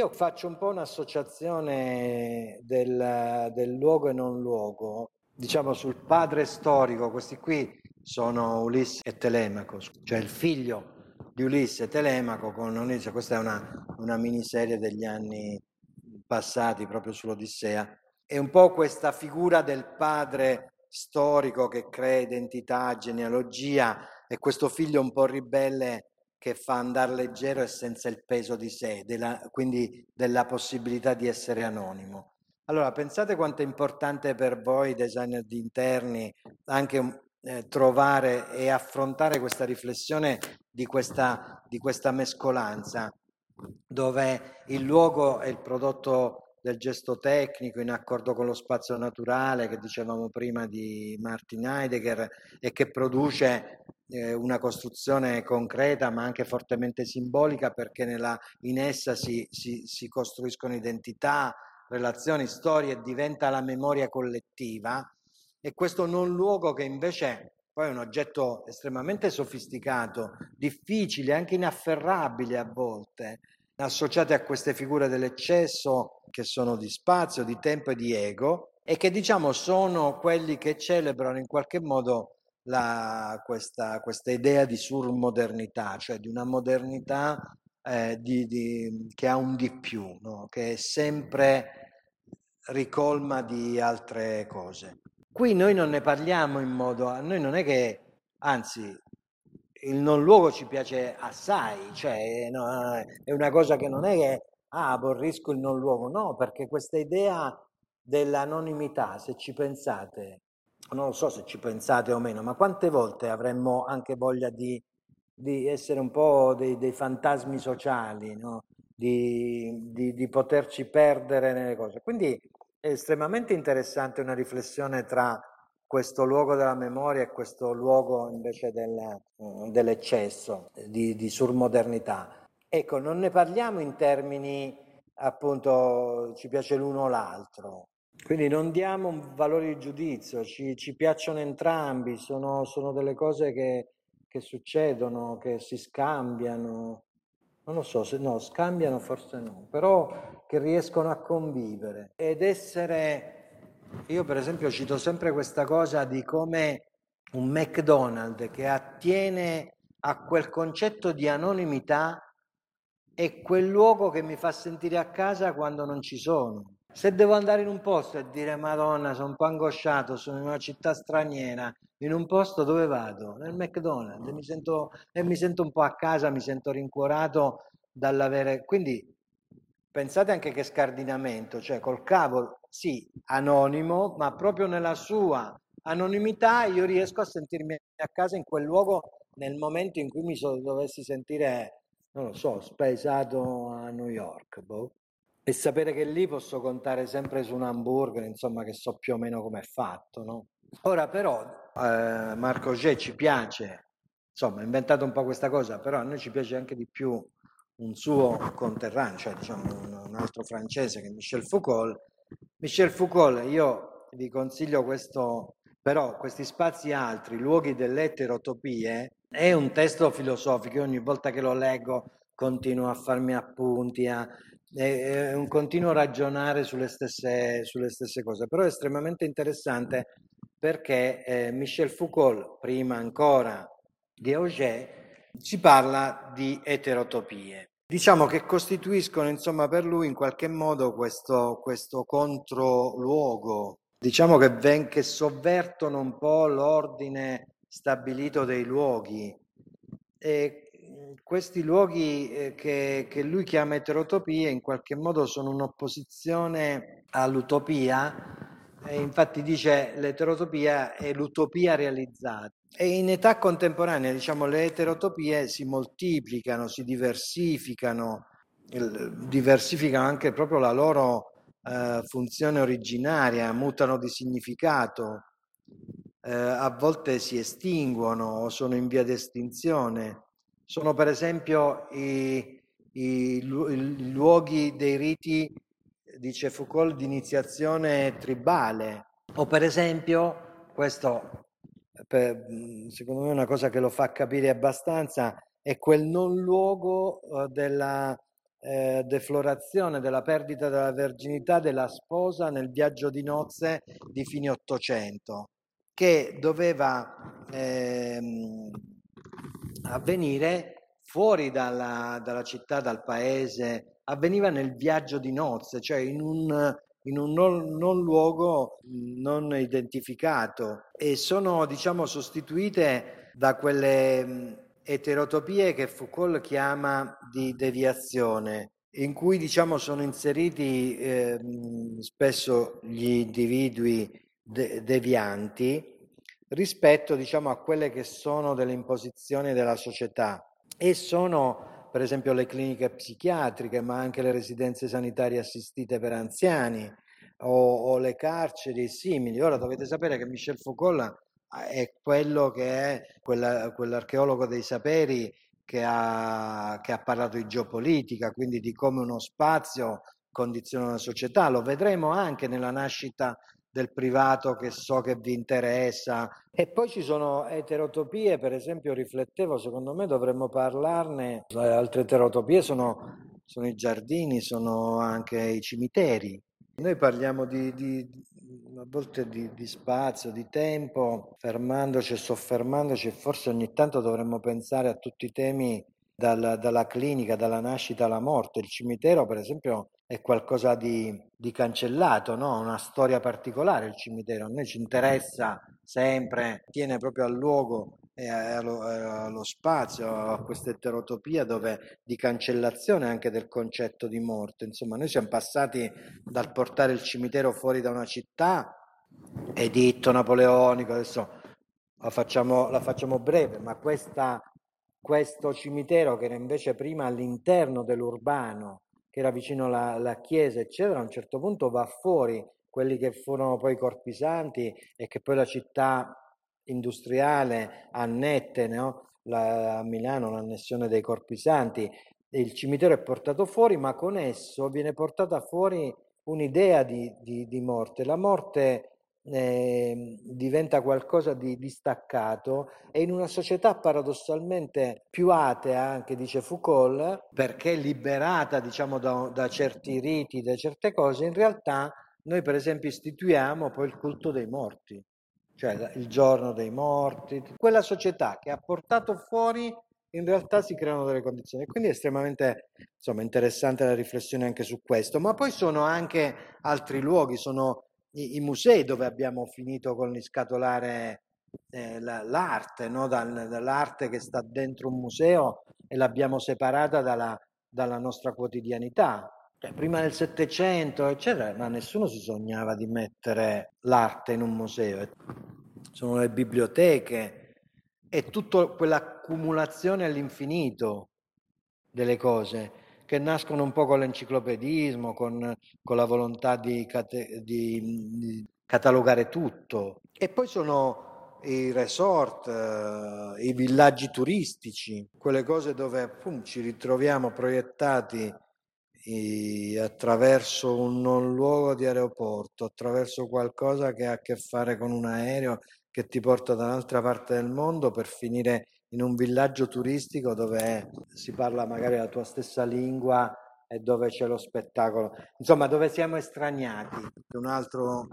io faccio un po' un'associazione del, del luogo e non luogo, diciamo sul padre storico, questi qui sono Ulisse e Telemaco, cioè il figlio di Ulisse e Telemaco con Ulisse, questa è una, una miniserie degli anni passati proprio sull'Odissea, è un po' questa figura del padre storico che crea identità, genealogia e questo figlio un po' ribelle che fa andare leggero e senza il peso di sé, della, quindi della possibilità di essere anonimo. Allora, pensate quanto è importante per voi, designer di interni, anche eh, trovare e affrontare questa riflessione di questa, di questa mescolanza, dove il luogo è il prodotto del gesto tecnico in accordo con lo spazio naturale che dicevamo prima di Martin Heidegger e che produce eh, una costruzione concreta ma anche fortemente simbolica perché nella, in essa si, si, si costruiscono identità, relazioni, storie, diventa la memoria collettiva e questo non luogo che invece poi è un oggetto estremamente sofisticato, difficile, anche inafferrabile a volte, associate a queste figure dell'eccesso che sono di spazio, di tempo e di ego e che diciamo sono quelli che celebrano in qualche modo la, questa, questa, idea di surmodernità, cioè di una modernità eh, di, di, che ha un di più, no? che è sempre ricolma di altre cose. Qui noi non ne parliamo in modo, noi non è che, anzi, il non luogo ci piace assai, cioè no, è una cosa che non è che ah, aborrisco il non luogo, no, perché questa idea dell'anonimità, se ci pensate, non so se ci pensate o meno, ma quante volte avremmo anche voglia di, di essere un po' dei, dei fantasmi sociali, no? di, di, di poterci perdere nelle cose. Quindi è estremamente interessante una riflessione tra questo luogo della memoria e questo luogo invece del, dell'eccesso, di, di surmodernità. Ecco, non ne parliamo in termini appunto ci piace l'uno o l'altro, quindi non diamo un valore di giudizio, ci, ci piacciono entrambi, sono, sono delle cose che, che, succedono, che si scambiano, non lo so, se no, scambiano forse no, però che riescono a convivere. Ed essere io per esempio cito sempre questa cosa di come un McDonald's che attiene a quel concetto di anonimità è quel luogo che mi fa sentire a casa quando non ci sono. Se devo andare in un posto e dire Madonna, sono un po' angosciato, sono in una città straniera, in un posto dove vado? Nel McDonald's mi sento, e mi sento un po' a casa, mi sento rincuorato dall'avere... Quindi pensate anche che scardinamento, cioè col cavolo, sì, anonimo, ma proprio nella sua anonimità io riesco a sentirmi a casa in quel luogo nel momento in cui mi so, dovessi sentire, non lo so, spaesato a New York, boh. E sapere che lì posso contare sempre su un hamburger, insomma, che so più o meno come è fatto, no? Ora però eh, Marco G ci piace, insomma, ha inventato un po' questa cosa, però a noi ci piace anche di più un suo conterraneo, cioè diciamo un, un altro francese che è Michel Foucault, Michel Foucault, io vi consiglio questo, però questi spazi altri, luoghi dell'eterotopie, è un testo filosofico, ogni volta che lo leggo continuo a farmi appunti, a, è un continuo ragionare sulle stesse, sulle stesse cose, però è estremamente interessante perché eh, Michel Foucault, prima ancora di Auger, ci parla di eterotopie diciamo che costituiscono insomma per lui in qualche modo questo, questo controluogo, diciamo che, ven- che sovvertono un po' l'ordine stabilito dei luoghi. E questi luoghi eh, che, che lui chiama eterotopie in qualche modo sono un'opposizione all'utopia. E infatti dice l'eterotopia è l'utopia realizzata. E in età contemporanea, diciamo, le eterotopie si moltiplicano, si diversificano, diversificano anche proprio la loro eh, funzione originaria, mutano di significato, eh, a volte si estinguono o sono in via di estinzione. Sono per esempio i, i, i luoghi dei riti dice Foucault, di iniziazione tribale. O per esempio, questo per, secondo me una cosa che lo fa capire abbastanza, è quel non luogo uh, della, eh, deflorazione della perdita della verginità della sposa nel viaggio di nozze di fine Ottocento, che doveva ehm, avvenire fuori dalla, dalla, città, dal paese, avveniva nel viaggio di nozze, cioè in un, in un non, non, luogo non identificato e sono diciamo sostituite da quelle eterotopie che Foucault chiama di deviazione, in cui diciamo sono inseriti eh, spesso gli individui de- devianti rispetto diciamo a quelle che sono delle imposizioni della società e sono per esempio le cliniche psichiatriche ma anche le residenze sanitarie assistite per anziani o, o le carceri simili. Ora dovete sapere che Michel Foucault è quello che è quella, quell'archeologo dei saperi che ha, che ha parlato di geopolitica, quindi di come uno spazio condiziona una società. Lo vedremo anche nella nascita del privato che so che vi interessa. E poi ci sono eterotopie, per esempio, riflettevo, secondo me dovremmo parlarne. Altre eterotopie sono, sono i giardini, sono anche i cimiteri. Noi parliamo di, di, a volte di, di, spazio, di tempo, fermandoci e soffermandoci forse ogni tanto dovremmo pensare a tutti i temi dal, dalla clinica, dalla nascita alla morte. Il cimitero, per esempio, è qualcosa di, di cancellato, no? una storia particolare il cimitero. A noi ci interessa sempre, tiene proprio al luogo e allo, allo spazio, a questa eterotopia dove, di cancellazione anche del concetto di morte. Insomma, noi siamo passati dal portare il cimitero fuori da una città, editto napoleonico, adesso la facciamo, la facciamo breve, ma questa, questo cimitero che era invece prima all'interno dell'urbano, che era vicino alla, chiesa, eccetera, a un certo punto va fuori quelli che furono poi i corpi santi e che poi la città industriale annette no? la, a Milano l'annessione dei Corpi Santi. Il cimitero è portato fuori, ma con esso viene portata fuori un'idea di, di, di morte. La morte eh, diventa qualcosa di distaccato e in una società paradossalmente più atea, anche dice Foucault, perché liberata diciamo da, da certi riti, da certe cose, in realtà noi per esempio istituiamo poi il culto dei morti cioè il giorno dei morti, quella società che ha portato fuori in realtà si creano delle condizioni. Quindi è estremamente insomma, interessante la riflessione anche su questo. Ma poi sono anche altri luoghi, sono i, i musei dove abbiamo finito con riscatolare eh, la, l'arte, no? Dal, dall'arte che sta dentro un museo e l'abbiamo separata dalla, dalla nostra quotidianità. Cioè, prima del Settecento, eccetera, ma nessuno si sognava di mettere l'arte in un museo. Sono le biblioteche e tutta quell'accumulazione all'infinito delle cose che nascono un po' con l'enciclopedismo, con, con la volontà di, cate, di, catalogare tutto. E poi sono i resort, eh, i villaggi turistici, quelle cose dove pum, ci ritroviamo proiettati attraverso un non luogo di aeroporto, attraverso qualcosa che ha a che fare con un aereo che ti porta da un'altra parte del mondo per finire in un villaggio turistico dove si parla magari la tua stessa lingua e dove c'è lo spettacolo, insomma dove siamo estraniati. Un altro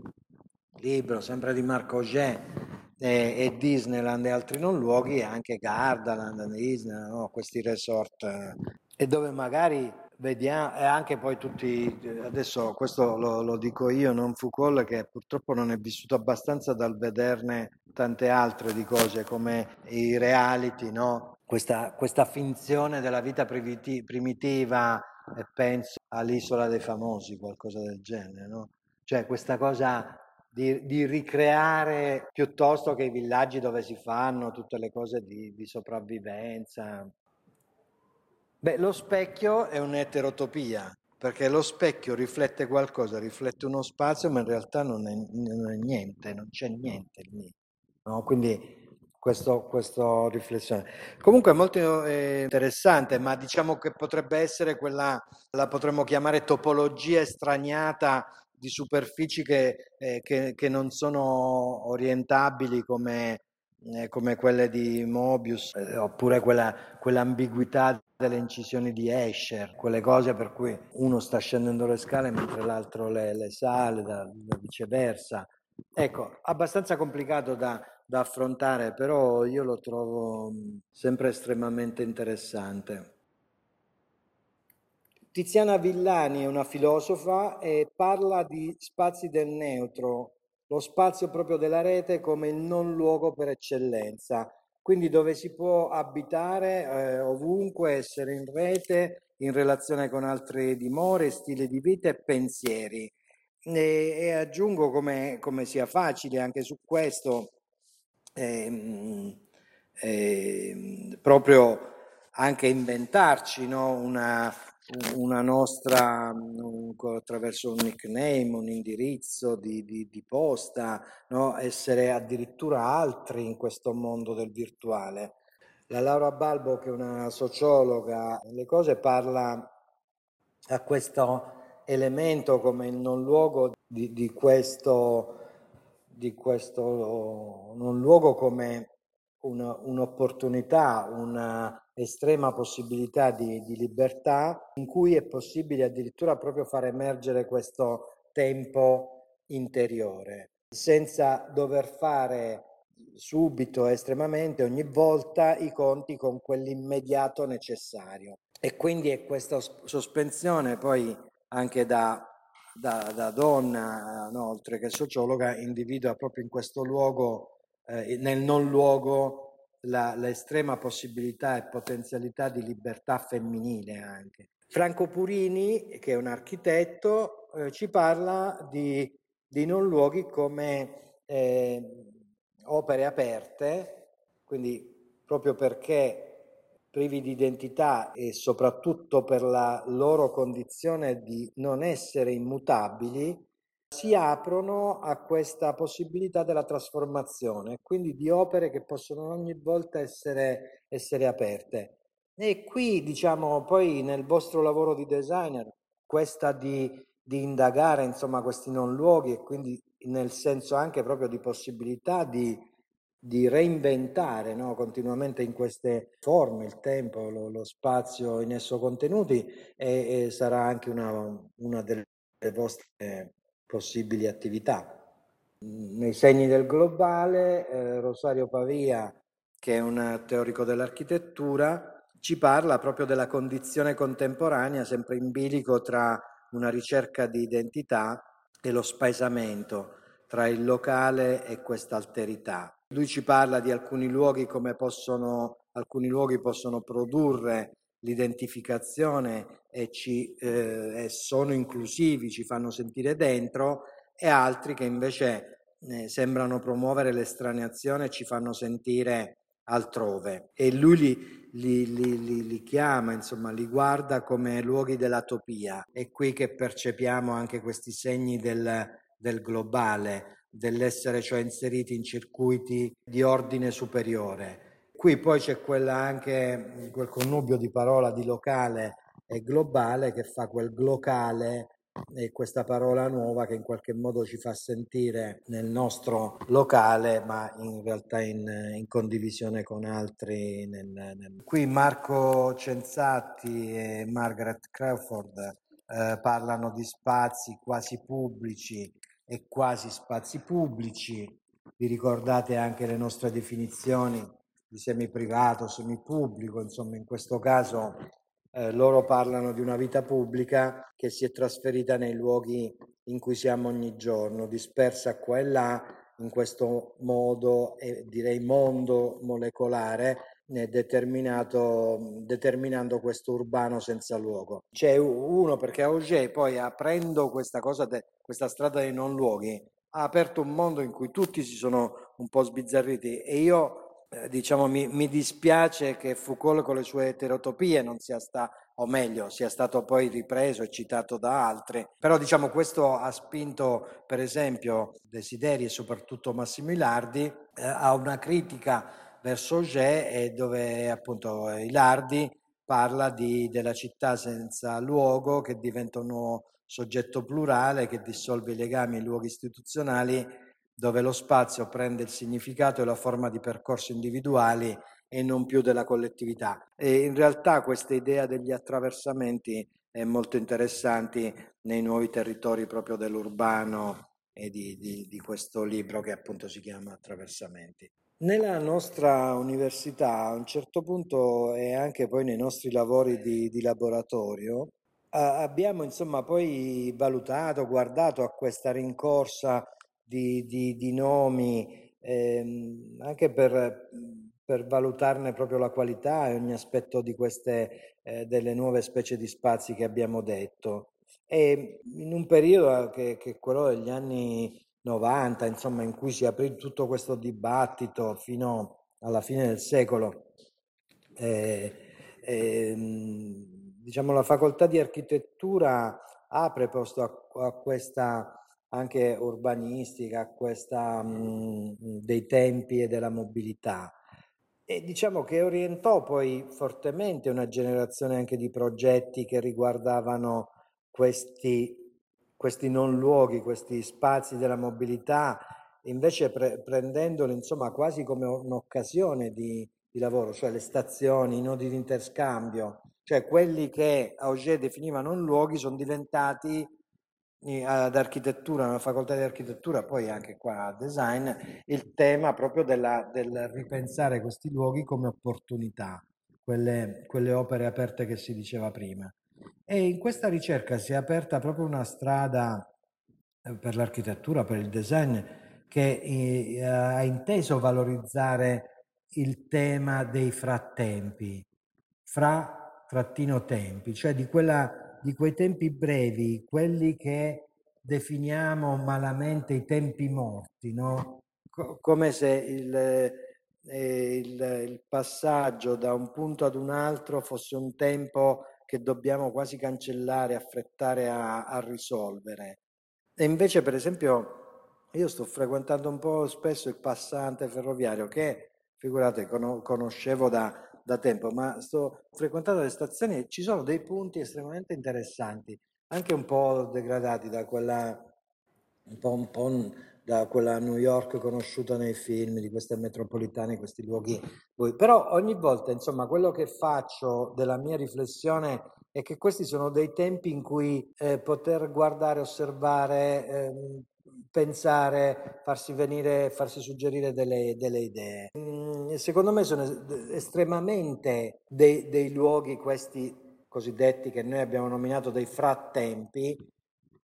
libro, sempre di Marco Auger, e, e Disneyland e altri non luoghi, e anche Gardaland, Disney, no? questi resort, eh, e dove magari Vediamo, e anche poi tutti, adesso questo lo, lo, dico io, non Foucault, che purtroppo non è vissuto abbastanza dal vederne tante altre di cose come i reality, no? questa, questa finzione della vita primitiva, e penso all'isola dei famosi, qualcosa del genere, no? cioè questa cosa di, di, ricreare piuttosto che i villaggi dove si fanno tutte le cose di, di sopravvivenza. Beh, lo specchio è un'eterotopia, perché lo specchio riflette qualcosa, riflette uno spazio, ma in realtà non è, non è niente, non c'è niente lì. No? Quindi questa riflessione. Comunque è molto eh, interessante, ma diciamo che potrebbe essere quella, la potremmo chiamare topologia estraniata di superfici che, eh, che, che non sono orientabili come come quelle di Mobius, eh, oppure quella, quell'ambiguità delle incisioni di Escher, quelle cose per cui uno sta scendendo le scale mentre l'altro le, le sale, da, da viceversa. Ecco, abbastanza complicato da, da affrontare, però io lo trovo mm, sempre estremamente interessante. Tiziana Villani è una filosofa e parla di spazi del neutro, lo spazio proprio della rete come il non luogo per eccellenza, quindi dove si può abitare eh, ovunque, essere in rete, in relazione con altre dimore, stili di vita e pensieri. E, e aggiungo come, come, sia facile anche su questo, ehm, ehm, proprio anche inventarci no? una, una nostra, attraverso un nickname, un indirizzo di, di, di posta, no? essere addirittura altri in questo mondo del virtuale. La Laura Balbo, che è una sociologa, le cose parla a questo elemento come il non luogo di, di questo, di questo non luogo come una, un'opportunità, una estrema possibilità di, di libertà in cui è possibile addirittura proprio far emergere questo tempo interiore senza dover fare subito estremamente ogni volta i conti con quell'immediato necessario. E quindi è questa sospensione poi anche da, da, da donna no, oltre che sociologa individua proprio in questo luogo eh, nel non luogo la, l'estrema possibilità e potenzialità di libertà femminile anche. Franco Purini, che è un architetto, eh, ci parla di, di, non luoghi come eh, opere aperte, quindi proprio perché privi di identità e soprattutto per la loro condizione di non essere immutabili, si aprono a questa possibilità della trasformazione, quindi di opere che possono ogni volta essere, essere aperte. E qui, diciamo, poi nel vostro lavoro di designer, questa di, di indagare, insomma, questi non luoghi e quindi nel senso anche proprio di possibilità di, di reinventare no? continuamente in queste forme il tempo, lo, lo spazio in esso contenuti e, e sarà anche una, una delle vostre possibili attività. Nei segni del globale, eh, Rosario Pavia, che è un teorico dell'architettura, ci parla proprio della condizione contemporanea, sempre in bilico tra una ricerca di identità e lo spaesamento tra il locale e questa alterità. Lui ci parla di alcuni luoghi come possono, alcuni luoghi possono produrre l'identificazione e, ci, eh, e sono inclusivi, ci fanno sentire dentro, e altri che invece eh, sembrano promuovere l'estraneazione e ci fanno sentire altrove. E lui li, li, li, li, chiama, insomma, li guarda come luoghi della topia. È qui che percepiamo anche questi segni del, del globale, dell'essere cioè inseriti in circuiti di ordine superiore Qui poi c'è quella anche quel connubio di parola di locale e globale che fa quel glocale e questa parola nuova che in qualche modo ci fa sentire nel nostro locale, ma in realtà in, in condivisione con altri. Nel, nel... Qui Marco Cenzatti e Margaret Crawford eh, parlano di spazi quasi pubblici e quasi spazi pubblici. Vi ricordate anche le nostre definizioni di semi-privato, semi-pubblico, insomma in questo caso eh, loro parlano di una vita pubblica che si è trasferita nei luoghi in cui siamo ogni giorno, dispersa qua e là in questo modo, eh, direi mondo molecolare, eh, determinando questo urbano senza luogo. C'è uno perché Auger poi aprendo questa cosa, de, questa strada dei non luoghi, ha aperto un mondo in cui tutti si sono un po' sbizzarriti e io eh, diciamo, mi, mi, dispiace che Foucault con le sue eterotopie non sia stato, o meglio, sia stato poi ripreso e citato da altri, però diciamo questo ha spinto per esempio Desideri e soprattutto Massimo Ilardi eh, a una critica verso Auger e dove appunto Ilardi parla di, della città senza luogo che diventa un nuovo soggetto plurale che dissolve i legami e i luoghi istituzionali dove lo spazio prende il significato e la forma di percorsi individuali e non più della collettività. E in realtà questa idea degli attraversamenti è molto interessante nei nuovi territori proprio dell'urbano e di, di, di questo libro che appunto si chiama Attraversamenti. Nella nostra università, a un certo punto e anche poi nei nostri lavori di, di laboratorio, abbiamo insomma poi valutato, guardato a questa rincorsa di, di, di nomi, ehm, anche per, per, valutarne proprio la qualità e ogni aspetto di queste, eh, delle nuove specie di spazi che abbiamo detto. E in un periodo che, che è quello degli anni 90, insomma, in cui si aprì tutto questo dibattito fino alla fine del secolo, eh, eh, diciamo la facoltà di architettura apre posto a, a questa anche urbanistica, questa mh, dei tempi e della mobilità. E diciamo che orientò poi fortemente una generazione anche di progetti che riguardavano questi, questi non luoghi, questi spazi della mobilità, invece pre- prendendoli insomma quasi come un'occasione di, di lavoro, cioè le stazioni, i nodi di interscambio, cioè quelli che Auger definivano luoghi sono diventati ad architettura, nella facoltà di architettura, poi anche qua a design, il tema proprio della, del ripensare questi luoghi come opportunità, quelle, quelle opere aperte che si diceva prima. E in questa ricerca si è aperta proprio una strada eh, per l'architettura, per il design, che eh, ha inteso valorizzare il tema dei frattempi, fra trattino tempi, cioè di quella di quei tempi brevi, quelli che definiamo malamente i tempi morti, no? Co- come se il, eh, il, il passaggio da un punto ad un altro fosse un tempo che dobbiamo quasi cancellare, affrettare a, a risolvere. E invece, per esempio, io sto frequentando un po' spesso il passante ferroviario che, figurate, conoscevo da, da tempo, ma sto frequentando le stazioni e ci sono dei punti estremamente interessanti, anche un po' degradati da quella, un po', un po' da quella New York conosciuta nei film, di queste metropolitane, questi luoghi. Però ogni volta, insomma, quello che faccio della mia riflessione è che questi sono dei tempi in cui eh, poter guardare, osservare, eh, pensare, farsi venire, farsi suggerire delle, delle idee. Mm, secondo me sono estremamente dei, dei luoghi, questi cosiddetti che noi abbiamo nominato dei frattempi,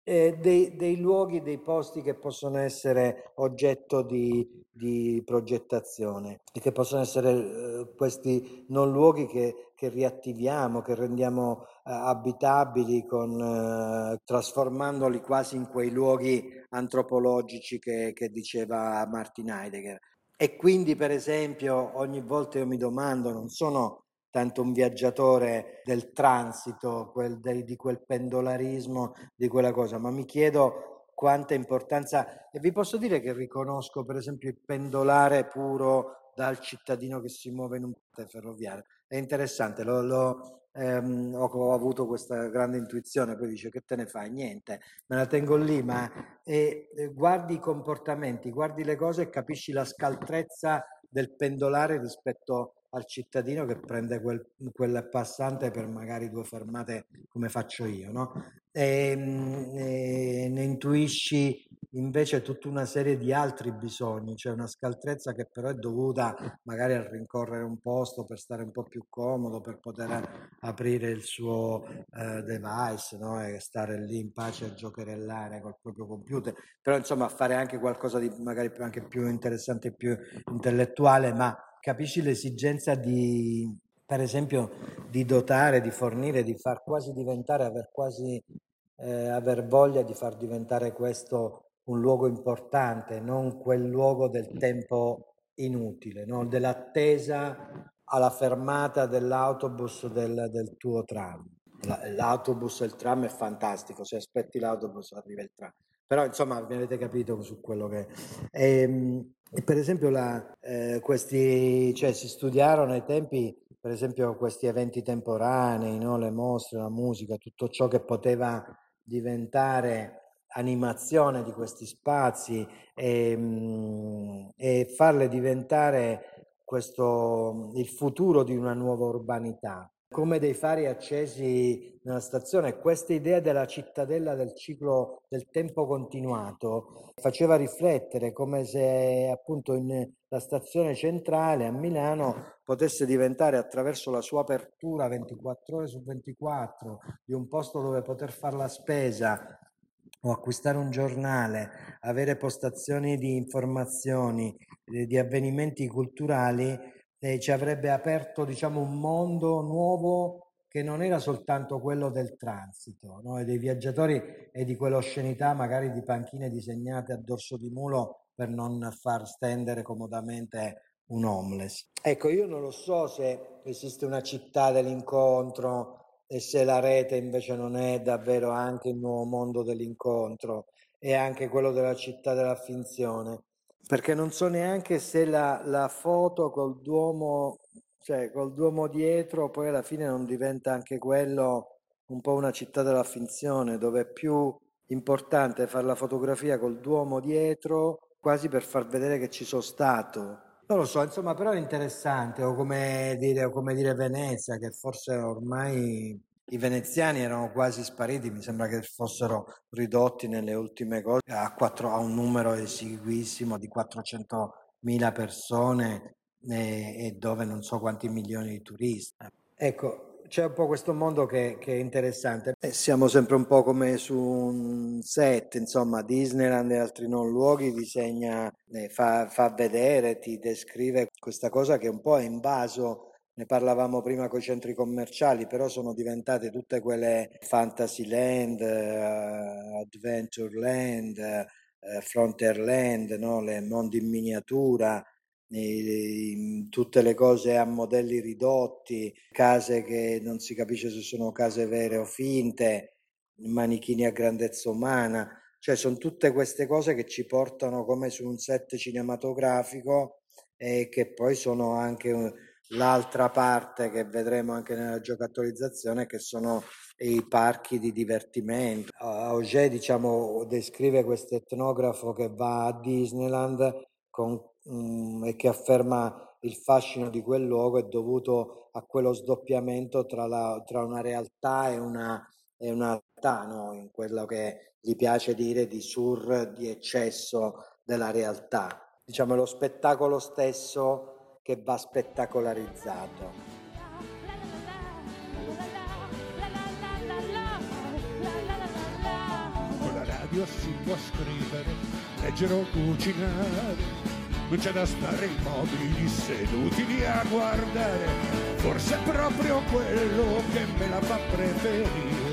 eh, dei, dei, luoghi, dei posti che possono essere oggetto di, di progettazione e che possono essere eh, questi non luoghi che, che, riattiviamo, che rendiamo eh, abitabili con, eh, trasformandoli quasi in quei luoghi antropologici che, che diceva Martin Heidegger. E quindi, per esempio, ogni volta io mi domando, non sono tanto un viaggiatore del transito, quel, de, di quel pendolarismo, di quella cosa, ma mi chiedo quanta importanza, e vi posso dire che riconosco per esempio il pendolare puro dal cittadino che si muove in un ferroviario. È interessante, lo, lo, ehm, ho, avuto questa grande intuizione, poi dice che te ne fai? Niente, me la tengo lì, ma e, e guardi i comportamenti, guardi le cose e capisci la scaltrezza del pendolare rispetto al cittadino che prende quel, quel, passante per magari due fermate come faccio io, no? E, ehm, e, ne intuisci invece tutta una serie di altri bisogni, cioè una scaltrezza che però è dovuta magari a rincorrere un posto per stare un po' più comodo, per poter aprire il suo eh, device no? e stare lì in pace a giocherellare col proprio computer, però insomma fare anche qualcosa di magari anche più interessante e più intellettuale, ma capisci l'esigenza di, per esempio, di dotare, di fornire, di far quasi diventare, aver quasi eh, aver voglia di far diventare questo un luogo importante, non quel luogo del tempo inutile, no? dell'attesa alla fermata dell'autobus del, del tuo tram. L'autobus e il tram è fantastico, se aspetti l'autobus arriva il tram. Però insomma mi avete capito su quello che... Ehm, e per esempio la, eh, questi, cioè, si studiarono ai tempi, per esempio questi eventi temporanei, no? le mostre, la musica, tutto ciò che poteva diventare animazione di questi spazi e, mm, e farle diventare questo, il futuro di una nuova urbanità come dei fari accesi nella stazione. Questa idea della cittadella del ciclo del tempo continuato faceva riflettere come se appunto in, la stazione centrale a Milano potesse diventare attraverso la sua apertura 24 ore su 24 di un posto dove poter fare la spesa o acquistare un giornale, avere postazioni di informazioni, eh, di avvenimenti culturali eh, ci avrebbe aperto diciamo, un mondo nuovo che non era soltanto quello del transito, no? e dei viaggiatori e di quell'oscenità magari di panchine disegnate a dorso di mulo per non far stendere comodamente un homeless. Ecco, io non lo so se esiste una città dell'incontro e se la rete invece non è davvero anche il nuovo mondo dell'incontro e anche quello della città della finzione perché non so neanche se la, la foto col Duomo, cioè col Duomo dietro, poi alla fine non diventa anche quello un po' una città della finzione, dove è più importante fare la fotografia col Duomo dietro, quasi per far vedere che ci sono stato. Non lo so, insomma, però è interessante, o come dire, o come dire Venezia, che forse ormai i veneziani erano quasi spariti, mi sembra che fossero ridotti nelle ultime cose a, quattro, a un numero esiguissimo di 400.000 persone e, e, dove non so quanti milioni di turisti. Ecco, c'è un po' questo mondo che, che è interessante. E siamo sempre un po' come su un set, insomma, Disneyland e altri non luoghi disegna, eh, fa, fa vedere, ti descrive questa cosa che un po' è invaso ne parlavamo prima con i centri commerciali, però sono diventate tutte quelle Fantasyland, uh, Adventureland, uh, Frontierland, no? le mondi in miniatura, i, tutte le cose a modelli ridotti, case che non si capisce se sono case vere o finte, manichini a grandezza umana, cioè sono tutte queste cose che ci portano come su un set cinematografico e che poi sono anche l'altra parte che vedremo anche nella giocattolizzazione che sono i parchi di divertimento. Auger diciamo, descrive questo etnografo che va a Disneyland con, um, e che afferma il fascino di quel luogo è dovuto a quello sdoppiamento tra, la, tra una realtà e una, e una realtà, no? in quello che gli piace dire di sur, di eccesso della realtà. Diciamo lo spettacolo stesso che va spettacolarizzato. Con la radio si può scrivere, leggere o cucinare, non c'è da stare immobili seduti lì a guardare, forse è proprio quello che me la fa preferire